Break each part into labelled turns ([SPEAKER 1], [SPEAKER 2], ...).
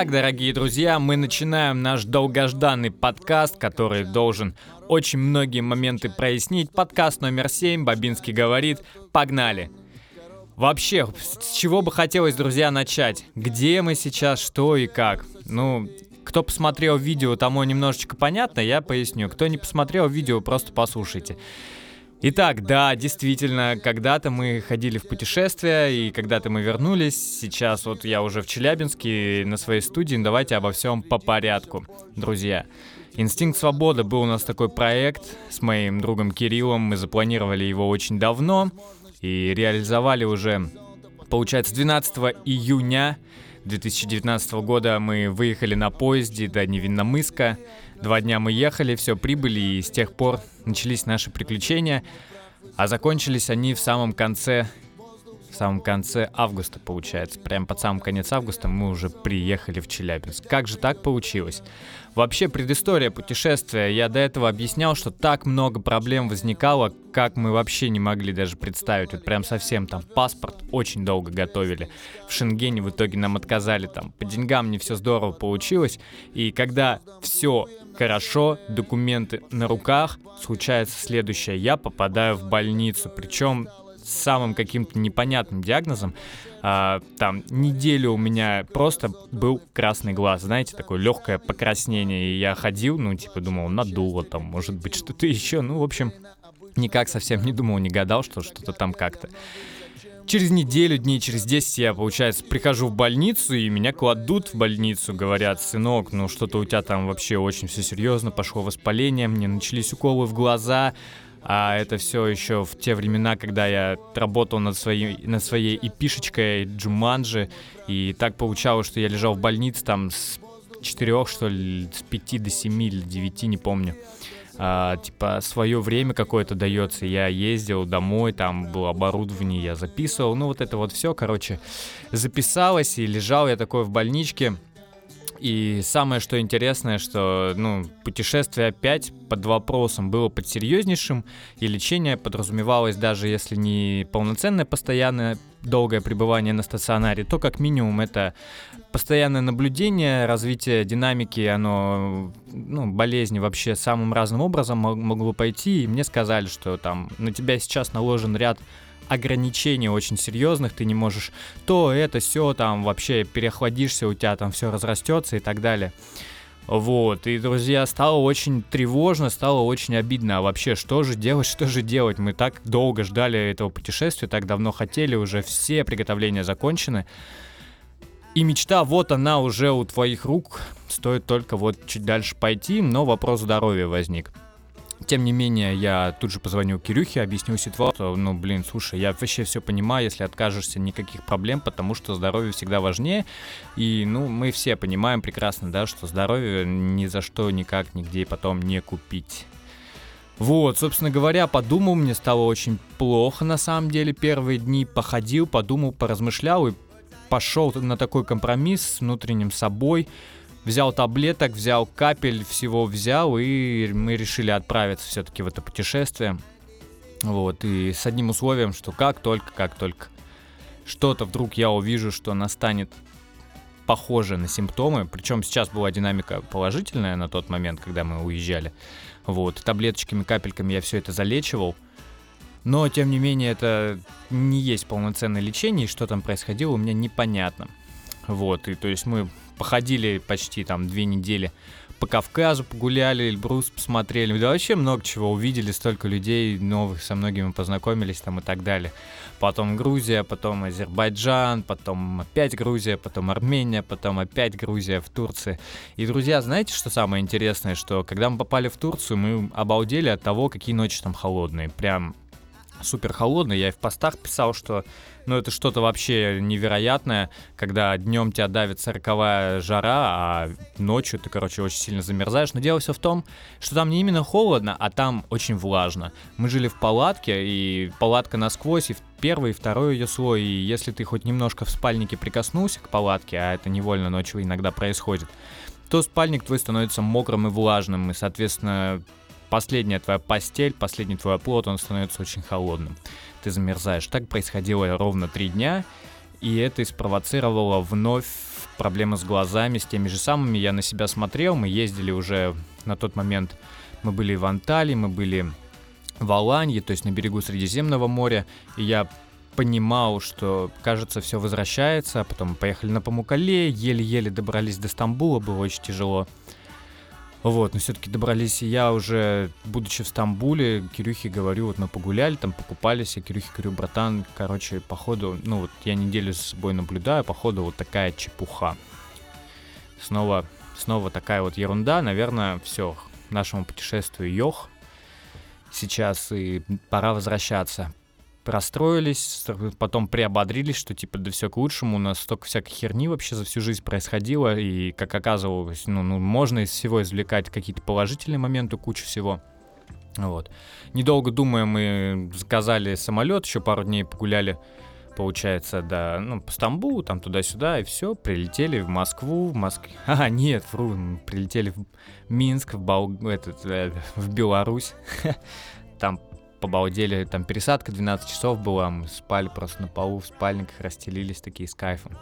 [SPEAKER 1] Итак, дорогие друзья, мы начинаем наш долгожданный подкаст, который должен очень многие моменты прояснить. Подкаст номер 7, Бабинский говорит. Погнали! Вообще, с чего бы хотелось, друзья, начать? Где мы сейчас, что и как? Ну, кто посмотрел видео, тому немножечко понятно, я поясню. Кто не посмотрел видео, просто послушайте. Итак, да, действительно, когда-то мы ходили в путешествия, и когда-то мы вернулись. Сейчас вот я уже в Челябинске на своей студии. Давайте обо всем по порядку, друзья. Инстинкт свободы был у нас такой проект с моим другом Кириллом. Мы запланировали его очень давно и реализовали уже, получается, 12 июня 2019 года мы выехали на поезде до Невинномыска. Два дня мы ехали, все, прибыли, и с тех пор начались наши приключения. А закончились они в самом конце в самом конце августа, получается. Прям под самый конец августа мы уже приехали в Челябинск. Как же так получилось? Вообще, предыстория путешествия. Я до этого объяснял, что так много проблем возникало, как мы вообще не могли даже представить. Вот прям совсем там паспорт очень долго готовили. В Шенгене в итоге нам отказали там. По деньгам не все здорово получилось. И когда все хорошо, документы на руках, случается следующее. Я попадаю в больницу. Причем с самым каким-то непонятным диагнозом. А, там неделю у меня просто был красный глаз, знаете, такое легкое покраснение. И я ходил, ну, типа, думал, надуло там, может быть, что-то еще. Ну, в общем, никак совсем не думал, не гадал, что что-то там как-то. Через неделю, дней через 10 я, получается, прихожу в больницу, и меня кладут в больницу, говорят, сынок, ну что-то у тебя там вообще очень все серьезно, пошло воспаление, мне начались уколы в глаза, а это все еще в те времена, когда я работал над своей, над своей эпишечкой Джуманджи, и так получалось, что я лежал в больнице там с 4, что ли, с 5 до 7 или 9, не помню. А, типа свое время какое-то дается. Я ездил домой, там было оборудование, я записывал. Ну вот это вот все, короче, записалось и лежал я такой в больничке. И самое, что интересное, что ну, путешествие опять под вопросом было под серьезнейшим, и лечение подразумевалось даже если не полноценное постоянное долгое пребывание на стационаре, то как минимум это постоянное наблюдение, развитие динамики, оно, ну, болезни вообще самым разным образом могло пойти, и мне сказали, что там на тебя сейчас наложен ряд ограничений очень серьезных, ты не можешь то, это, все, там вообще переохладишься, у тебя там все разрастется и так далее. Вот, и, друзья, стало очень тревожно, стало очень обидно. А вообще, что же делать, что же делать? Мы так долго ждали этого путешествия, так давно хотели, уже все приготовления закончены. И мечта, вот она уже у твоих рук, стоит только вот чуть дальше пойти, но вопрос здоровья возник. Тем не менее, я тут же позвонил Кирюхе, объяснил ситуацию. Ну, блин, слушай, я вообще все понимаю, если откажешься, никаких проблем, потому что здоровье всегда важнее. И, ну, мы все понимаем прекрасно, да, что здоровье ни за что, никак, нигде потом не купить. Вот, собственно говоря, подумал, мне стало очень плохо на самом деле первые дни. Походил, подумал, поразмышлял и пошел на такой компромисс с внутренним собой – взял таблеток, взял капель, всего взял, и мы решили отправиться все-таки в это путешествие. Вот, и с одним условием, что как только, как только что-то вдруг я увижу, что настанет похоже на симптомы, причем сейчас была динамика положительная на тот момент, когда мы уезжали, вот, таблеточками, капельками я все это залечивал, но, тем не менее, это не есть полноценное лечение, и что там происходило, у меня непонятно. Вот, и то есть мы походили почти там две недели по Кавказу погуляли, Эльбрус посмотрели, да вообще много чего увидели, столько людей новых, со многими познакомились там и так далее. Потом Грузия, потом Азербайджан, потом опять Грузия, потом Армения, потом опять Грузия в Турции. И, друзья, знаете, что самое интересное, что когда мы попали в Турцию, мы обалдели от того, какие ночи там холодные. Прям супер холодный. Я и в постах писал, что ну это что-то вообще невероятное, когда днем тебя давит сороковая жара, а ночью ты, короче, очень сильно замерзаешь. Но дело все в том, что там не именно холодно, а там очень влажно. Мы жили в палатке, и палатка насквозь, и первый, и второй ее слой, и если ты хоть немножко в спальнике прикоснулся к палатке, а это невольно ночью иногда происходит, то спальник твой становится мокрым и влажным, и, соответственно, последняя твоя постель, последний твой оплот, он становится очень холодным. Ты замерзаешь. Так происходило ровно три дня. и это спровоцировало вновь проблемы с глазами, с теми же самыми. Я на себя смотрел, мы ездили уже на тот момент, мы были в Анталии, мы были в Аланье, то есть на берегу Средиземного моря, и я понимал, что, кажется, все возвращается, а потом поехали на Памукале, еле-еле добрались до Стамбула, было очень тяжело. Вот, но все-таки добрались, и я уже, будучи в Стамбуле, Кирюхе говорю, вот мы погуляли, там покупались, и Кирюхе говорю, братан, короче, походу, ну вот я неделю с собой наблюдаю, походу вот такая чепуха. Снова, снова такая вот ерунда, наверное, все, нашему путешествию йох сейчас, и пора возвращаться расстроились, потом приободрились, что типа да все к лучшему, у нас столько всякой херни вообще за всю жизнь происходило, и как оказывалось, ну, ну можно из всего извлекать какие-то положительные моменты, кучу всего. Вот. Недолго думая, мы заказали самолет, еще пару дней погуляли, получается, да, ну, по Стамбулу, там туда-сюда, и все, прилетели в Москву, в Москве. А, нет, вру, прилетели в Минск, в, Бал... этот, э, в Беларусь. Там побалдели, там пересадка 12 часов была, мы спали просто на полу в спальниках, расстелились такие с кайфом.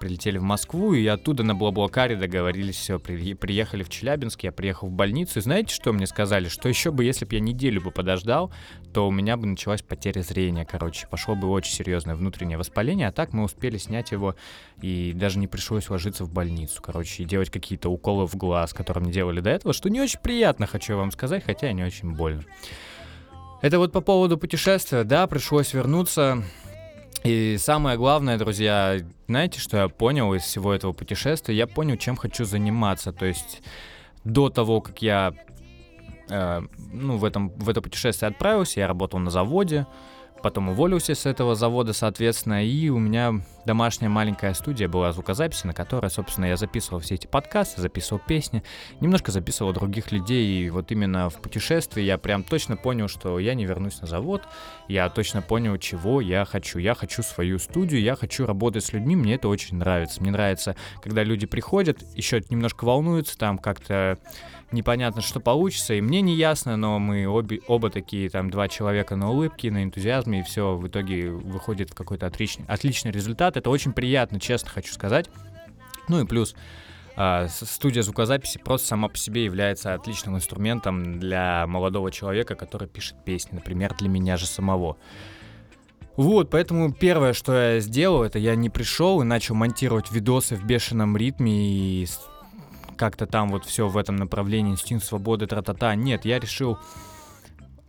[SPEAKER 1] Прилетели в Москву, и оттуда на Блаблакаре договорились, все, при, приехали в Челябинск, я приехал в больницу, и знаете, что мне сказали? Что еще бы, если бы я неделю бы подождал, то у меня бы началась потеря зрения, короче, пошло бы очень серьезное внутреннее воспаление, а так мы успели снять его, и даже не пришлось ложиться в больницу, короче, и делать какие-то уколы в глаз, которые мне делали до этого, что не очень приятно, хочу вам сказать, хотя и не очень больно. Это вот по поводу путешествия, да, пришлось вернуться. И самое главное, друзья, знаете, что я понял из всего этого путешествия? Я понял, чем хочу заниматься. То есть до того, как я э, ну, в, этом, в это путешествие отправился, я работал на заводе, потом уволился с этого завода, соответственно, и у меня домашняя маленькая студия была звукозаписи, на которой, собственно, я записывал все эти подкасты, записывал песни, немножко записывал других людей, и вот именно в путешествии я прям точно понял, что я не вернусь на завод, я точно понял, чего я хочу. Я хочу свою студию, я хочу работать с людьми, мне это очень нравится. Мне нравится, когда люди приходят, еще немножко волнуются, там как-то непонятно, что получится, и мне не ясно, но мы обе, оба такие, там, два человека на улыбке, на энтузиазме, и все в итоге выходит в какой-то отличный, отличный результат. Это очень приятно, честно хочу сказать. Ну и плюс, Uh, студия звукозаписи просто сама по себе является отличным инструментом для молодого человека, который пишет песни, например, для меня же самого. Вот, поэтому первое, что я сделал, это я не пришел и начал монтировать видосы в бешеном ритме и как-то там вот все в этом направлении, инстинкт свободы, тра-та-та. Нет, я решил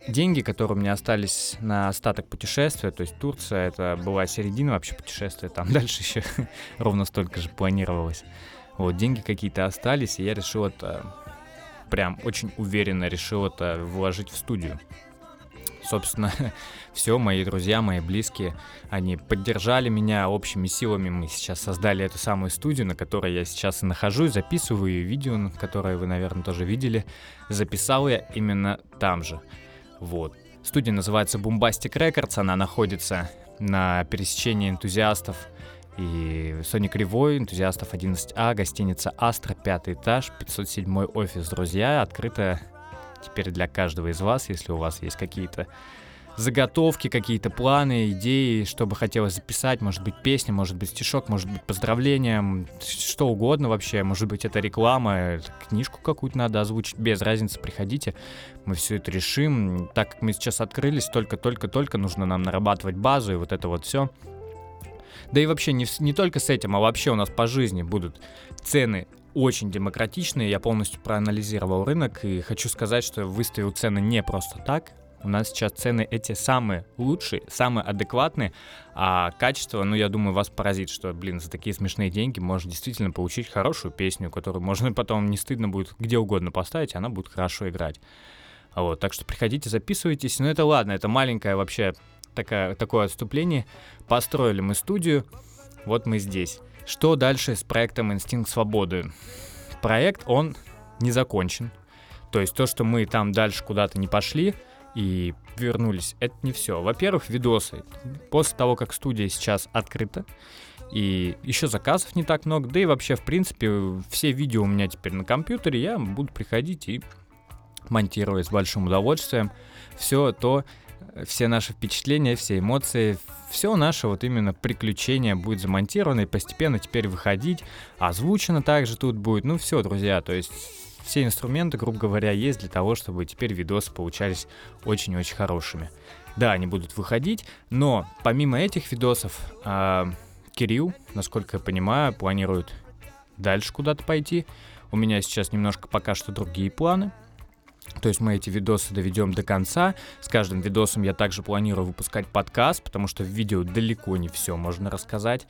[SPEAKER 1] деньги, которые у меня остались на остаток путешествия, то есть Турция, это была середина вообще путешествия, там дальше еще ровно столько же планировалось. Вот, деньги какие-то остались, и я решил это, прям очень уверенно решил это вложить в студию собственно, все, мои друзья, мои близкие, они поддержали меня общими силами. Мы сейчас создали эту самую студию, на которой я сейчас и нахожусь, записываю видео, которое вы, наверное, тоже видели. Записал я именно там же. Вот. Студия называется Bombastic Records, она находится на пересечении энтузиастов и Сони Кривой, энтузиастов 11А, гостиница Астра, пятый этаж, 507 офис, друзья, открыта теперь для каждого из вас, если у вас есть какие-то заготовки, какие-то планы, идеи, что бы хотелось записать, может быть песня, может быть стишок, может быть поздравление, что угодно вообще, может быть это реклама, книжку какую-то надо озвучить, без разницы, приходите, мы все это решим. Так как мы сейчас открылись, только-только-только нужно нам нарабатывать базу и вот это вот все. Да и вообще не, не только с этим, а вообще у нас по жизни будут цены очень демократичные. Я полностью проанализировал рынок и хочу сказать, что выставил цены не просто так. У нас сейчас цены эти самые лучшие, самые адекватные, а качество, ну, я думаю, вас поразит, что, блин, за такие смешные деньги можно действительно получить хорошую песню, которую можно потом не стыдно будет где угодно поставить, и она будет хорошо играть. Вот, так что приходите, записывайтесь. Ну, это ладно, это маленькое вообще такая, такое отступление. Построили мы студию, вот мы здесь. Что дальше с проектом «Инстинкт свободы»? Проект, он не закончен. То есть то, что мы там дальше куда-то не пошли и вернулись, это не все. Во-первых, видосы. После того, как студия сейчас открыта, и еще заказов не так много, да и вообще, в принципе, все видео у меня теперь на компьютере, я буду приходить и монтировать с большим удовольствием все то, все наши впечатления, все эмоции, все наше вот именно приключение будет замонтировано и постепенно теперь выходить. Озвучено также тут будет. Ну все, друзья, то есть все инструменты, грубо говоря, есть для того, чтобы теперь видосы получались очень-очень хорошими. Да, они будут выходить, но помимо этих видосов, э, Кирилл, насколько я понимаю, планирует дальше куда-то пойти. У меня сейчас немножко пока что другие планы. То есть мы эти видосы доведем до конца. С каждым видосом я также планирую выпускать подкаст, потому что в видео далеко не все можно рассказать.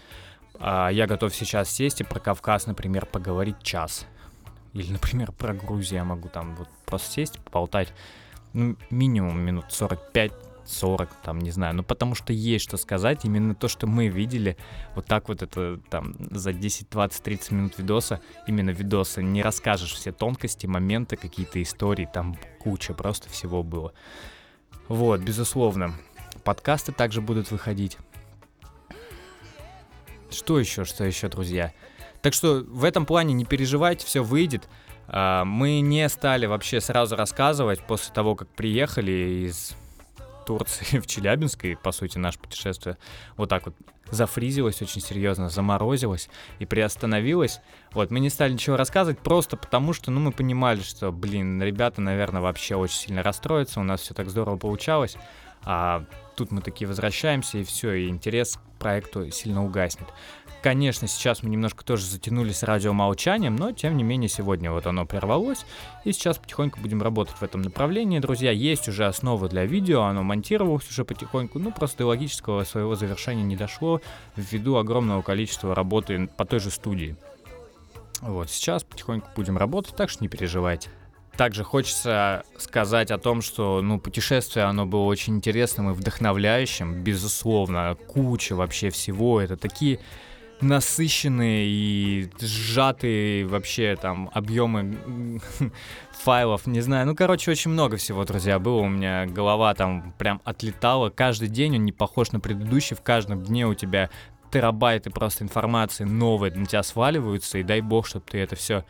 [SPEAKER 1] А я готов сейчас сесть и про Кавказ, например, поговорить час. Или, например, про Грузию я могу там вот просто сесть, поболтать ну, минимум минут 45 40, там, не знаю, ну потому что есть что сказать, именно то, что мы видели, вот так вот это там за 10, 20, 30 минут видоса, именно видоса, не расскажешь все тонкости, моменты, какие-то истории, там куча просто всего было. Вот, безусловно. Подкасты также будут выходить. Что еще, что еще, друзья? Так что в этом плане не переживайте, все выйдет. А, мы не стали вообще сразу рассказывать после того, как приехали из Турции в Челябинск, и, по сути, наше путешествие вот так вот зафризилось очень серьезно, заморозилось и приостановилось. Вот, мы не стали ничего рассказывать, просто потому что, ну, мы понимали, что, блин, ребята, наверное, вообще очень сильно расстроятся, у нас все так здорово получалось, а тут мы такие возвращаемся, и все, и интерес к проекту сильно угаснет. Конечно, сейчас мы немножко тоже затянули с радиомолчанием, но тем не менее сегодня вот оно прервалось, и сейчас потихоньку будем работать в этом направлении. Друзья, есть уже основа для видео, оно монтировалось уже потихоньку, ну просто до логического своего завершения не дошло ввиду огромного количества работы по той же студии. Вот, сейчас потихоньку будем работать, так что не переживайте. Также хочется сказать о том, что ну, путешествие, оно было очень интересным и вдохновляющим, безусловно, куча вообще всего, это такие насыщенные и сжатые вообще там объемы файлов, не знаю. Ну, короче, очень много всего, друзья, было. У меня голова там прям отлетала. Каждый день он не похож на предыдущий. В каждом дне у тебя терабайты просто информации новые на тебя сваливаются. И дай бог, чтобы ты это все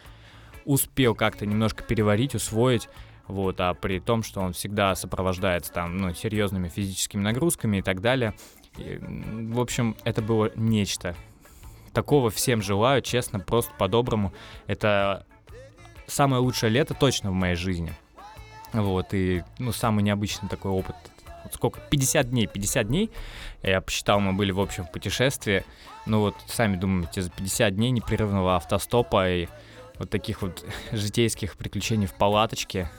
[SPEAKER 1] успел как-то немножко переварить, усвоить. Вот, а при том, что он всегда сопровождается там, ну, серьезными физическими нагрузками и так далее. И, в общем, это было нечто такого всем желаю, честно, просто по-доброму. Это самое лучшее лето точно в моей жизни. Вот, и, ну, самый необычный такой опыт. Вот сколько? 50 дней, 50 дней. Я посчитал, мы были, в общем, в путешествии. Ну, вот, сами думаете, за 50 дней непрерывного автостопа и вот таких вот житейских приключений в палаточке,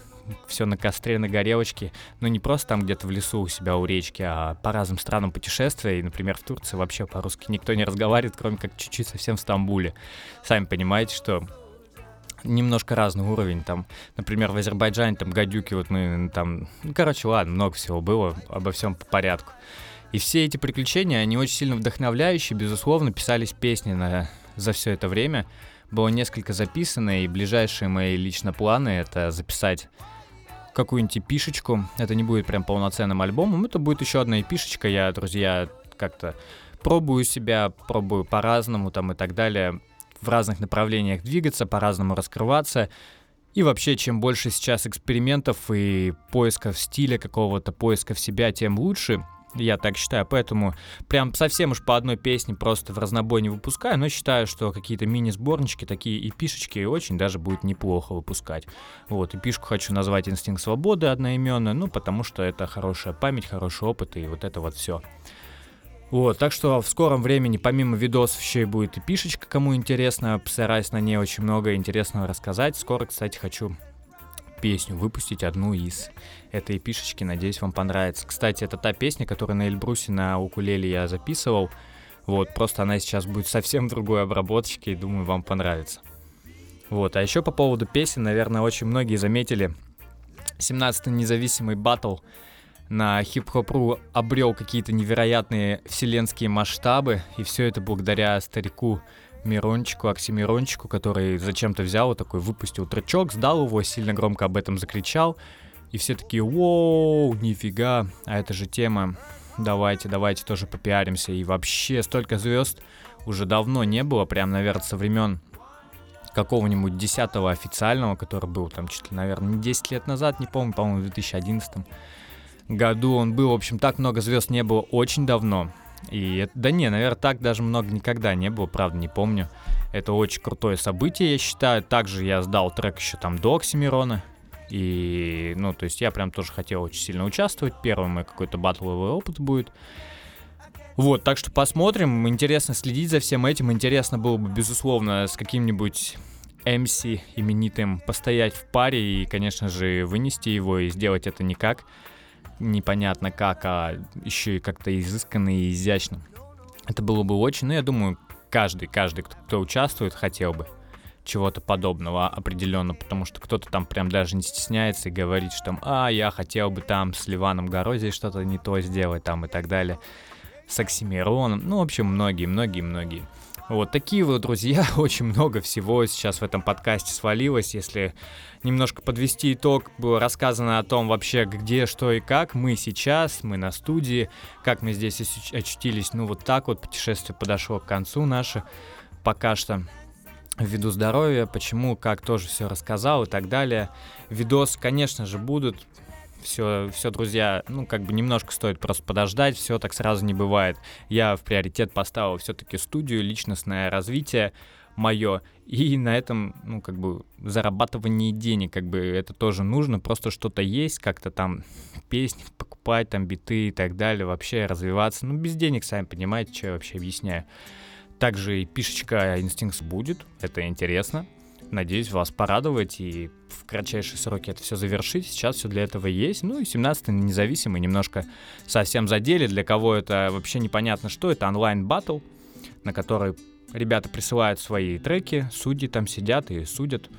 [SPEAKER 1] все на костре, на горелочке, но не просто там где-то в лесу у себя у речки, а по разным странам путешествия, и, например, в Турции вообще по-русски никто не разговаривает, кроме как чуть-чуть совсем в Стамбуле. Сами понимаете, что немножко разный уровень. Там, например, в Азербайджане там гадюки, вот мы там, ну, короче, ладно, много всего было, обо всем по порядку. И все эти приключения, они очень сильно вдохновляющие, безусловно, писались песни на, за все это время. Было несколько записано, и ближайшие мои лично планы — это записать какую-нибудь эпишечку. Это не будет прям полноценным альбомом, это будет еще одна эпишечка. Я, друзья, как-то пробую себя, пробую по-разному там и так далее, в разных направлениях двигаться, по-разному раскрываться. И вообще, чем больше сейчас экспериментов и поисков стиля какого-то, поисков себя, тем лучше. Я так считаю, поэтому прям совсем уж по одной песне просто в разнобой не выпускаю, но считаю, что какие-то мини-сборнички, такие и пишечки очень даже будет неплохо выпускать. Вот, и пишку хочу назвать «Инстинкт свободы» одноименную, ну, потому что это хорошая память, хороший опыт и вот это вот все. Вот, так что в скором времени, помимо видосов, еще и будет и пишечка, кому интересно, постараюсь на ней очень много интересного рассказать. Скоро, кстати, хочу песню выпустить, одну из этой пишечки. Надеюсь, вам понравится. Кстати, это та песня, которую на Эльбрусе на укулеле я записывал. Вот, просто она сейчас будет совсем другой обработочке, и думаю, вам понравится. Вот, а еще по поводу песен, наверное, очень многие заметили, 17-й независимый батл на хип-хоп.ру обрел какие-то невероятные вселенские масштабы, и все это благодаря старику Мирончику, Оксимирончику, который зачем-то взял вот такой, выпустил тречок, сдал его, сильно громко об этом закричал. И все такие, воу, нифига, а это же тема, давайте, давайте тоже попиаримся. И вообще столько звезд уже давно не было, прям, наверное, со времен какого-нибудь 10-го официального, который был там чуть ли, наверное, не 10 лет назад, не помню, по-моему, в 2011 -м. году он был. В общем, так много звезд не было очень давно. И да не, наверное, так даже много никогда не было, правда, не помню. Это очень крутое событие, я считаю. Также я сдал трек еще там до Оксимирона. И, ну, то есть я прям тоже хотел очень сильно участвовать. Первый мой какой-то батловый опыт будет. Вот, так что посмотрим. Интересно следить за всем этим. Интересно было бы, безусловно, с каким-нибудь MC именитым постоять в паре и, конечно же, вынести его и сделать это не как непонятно как, а еще и как-то изысканно и изящно. Это было бы очень, ну, я думаю, каждый, каждый, кто, кто участвует, хотел бы чего-то подобного определенно, потому что кто-то там прям даже не стесняется и говорит, что там, а, я хотел бы там с Ливаном Горози что-то не то сделать там и так далее, с Оксимироном, ну, в общем, многие, многие, многие. Вот такие вот, друзья, очень много всего сейчас в этом подкасте свалилось. Если немножко подвести итог, было рассказано о том вообще, где, что и как. Мы сейчас, мы на студии, как мы здесь очутились. Ну вот так вот путешествие подошло к концу наше. Пока что ввиду здоровья, почему, как тоже все рассказал и так далее. Видос, конечно же, будут все, все, друзья, ну, как бы немножко стоит просто подождать, все так сразу не бывает. Я в приоритет поставил все-таки студию, личностное развитие мое, и на этом, ну, как бы, зарабатывание денег, как бы, это тоже нужно, просто что-то есть, как-то там песни покупать, там, биты и так далее, вообще развиваться, ну, без денег, сами понимаете, что я вообще объясняю. Также и пишечка Instincts будет, это интересно, Надеюсь вас порадовать и в кратчайшие сроки это все завершить. Сейчас все для этого есть. Ну и 17-й независимый немножко совсем задели. Для кого это вообще непонятно что. Это онлайн-баттл, на который ребята присылают свои треки, судьи там сидят и судят.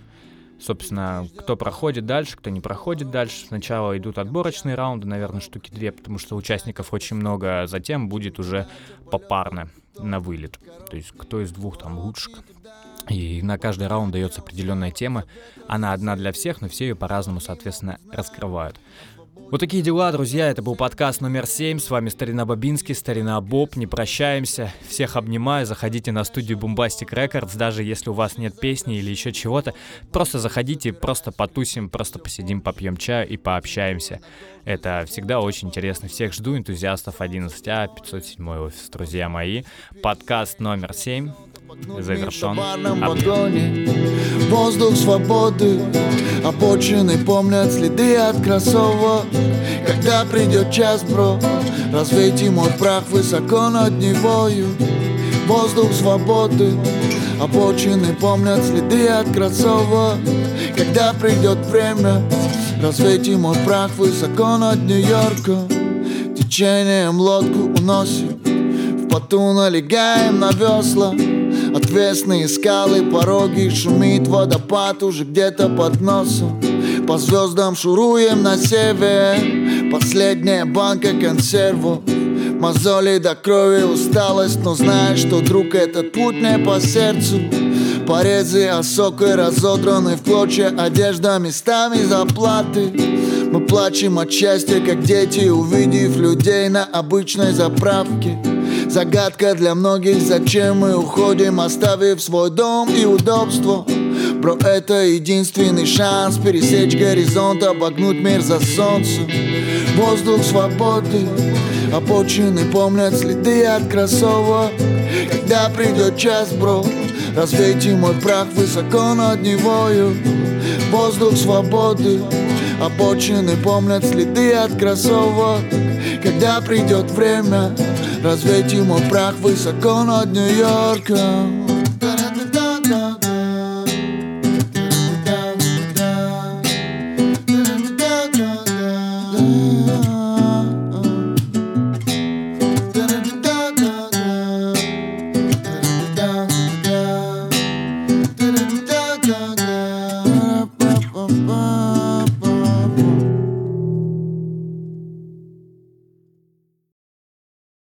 [SPEAKER 1] Собственно, кто проходит дальше, кто не проходит дальше. Сначала идут отборочные раунды, наверное, штуки две, потому что участников очень много, а затем будет уже попарно на вылет. То есть кто из двух там лучше, и на каждый раунд дается определенная тема. Она одна для всех, но все ее по-разному, соответственно, раскрывают. Вот такие дела, друзья. Это был подкаст номер 7. С вами Старина Бабинский, Старина Боб. Не прощаемся. Всех обнимаю. Заходите на студию Bombastic Records, даже если у вас нет песни или еще чего-то. Просто заходите, просто потусим, просто посидим, попьем чаю и пообщаемся. Это всегда очень интересно. Всех жду, энтузиастов 11А, 507 офис, друзья мои. Подкаст номер 7 завершен.
[SPEAKER 2] Воздух свободы, обочины помнят следы от кроссовок. Когда придет час, бро, развейте мой прах высоко над Невою. Воздух свободы, обочины помнят следы от кроссовок. Когда придет время, развейте мой прах высоко над Нью-Йорком. Течением лодку уносим, в поту налегаем на весла. Отвесные скалы, пороги, шумит водопад уже где-то под носом. По звездам шуруем на север. Последняя банка консервов Мозоли до крови, усталость Но знаешь, что, друг, этот путь не по сердцу. Порезы осокой разодраны в клочья Одежда местами заплаты. Мы плачем от счастья, как дети Увидев людей на обычной заправке Загадка для многих, зачем мы уходим, оставив свой дом и удобство. Бро, это единственный шанс пересечь горизонт, обогнуть мир за солнцем. Воздух свободы, обочины помнят следы от кроссовок. Когда придет час, бро, развейте мой прах высоко над Невою. Воздух свободы, обочины помнят следы от кроссовок. Когда придет время Развейте мой прах высоко над Нью-Йорком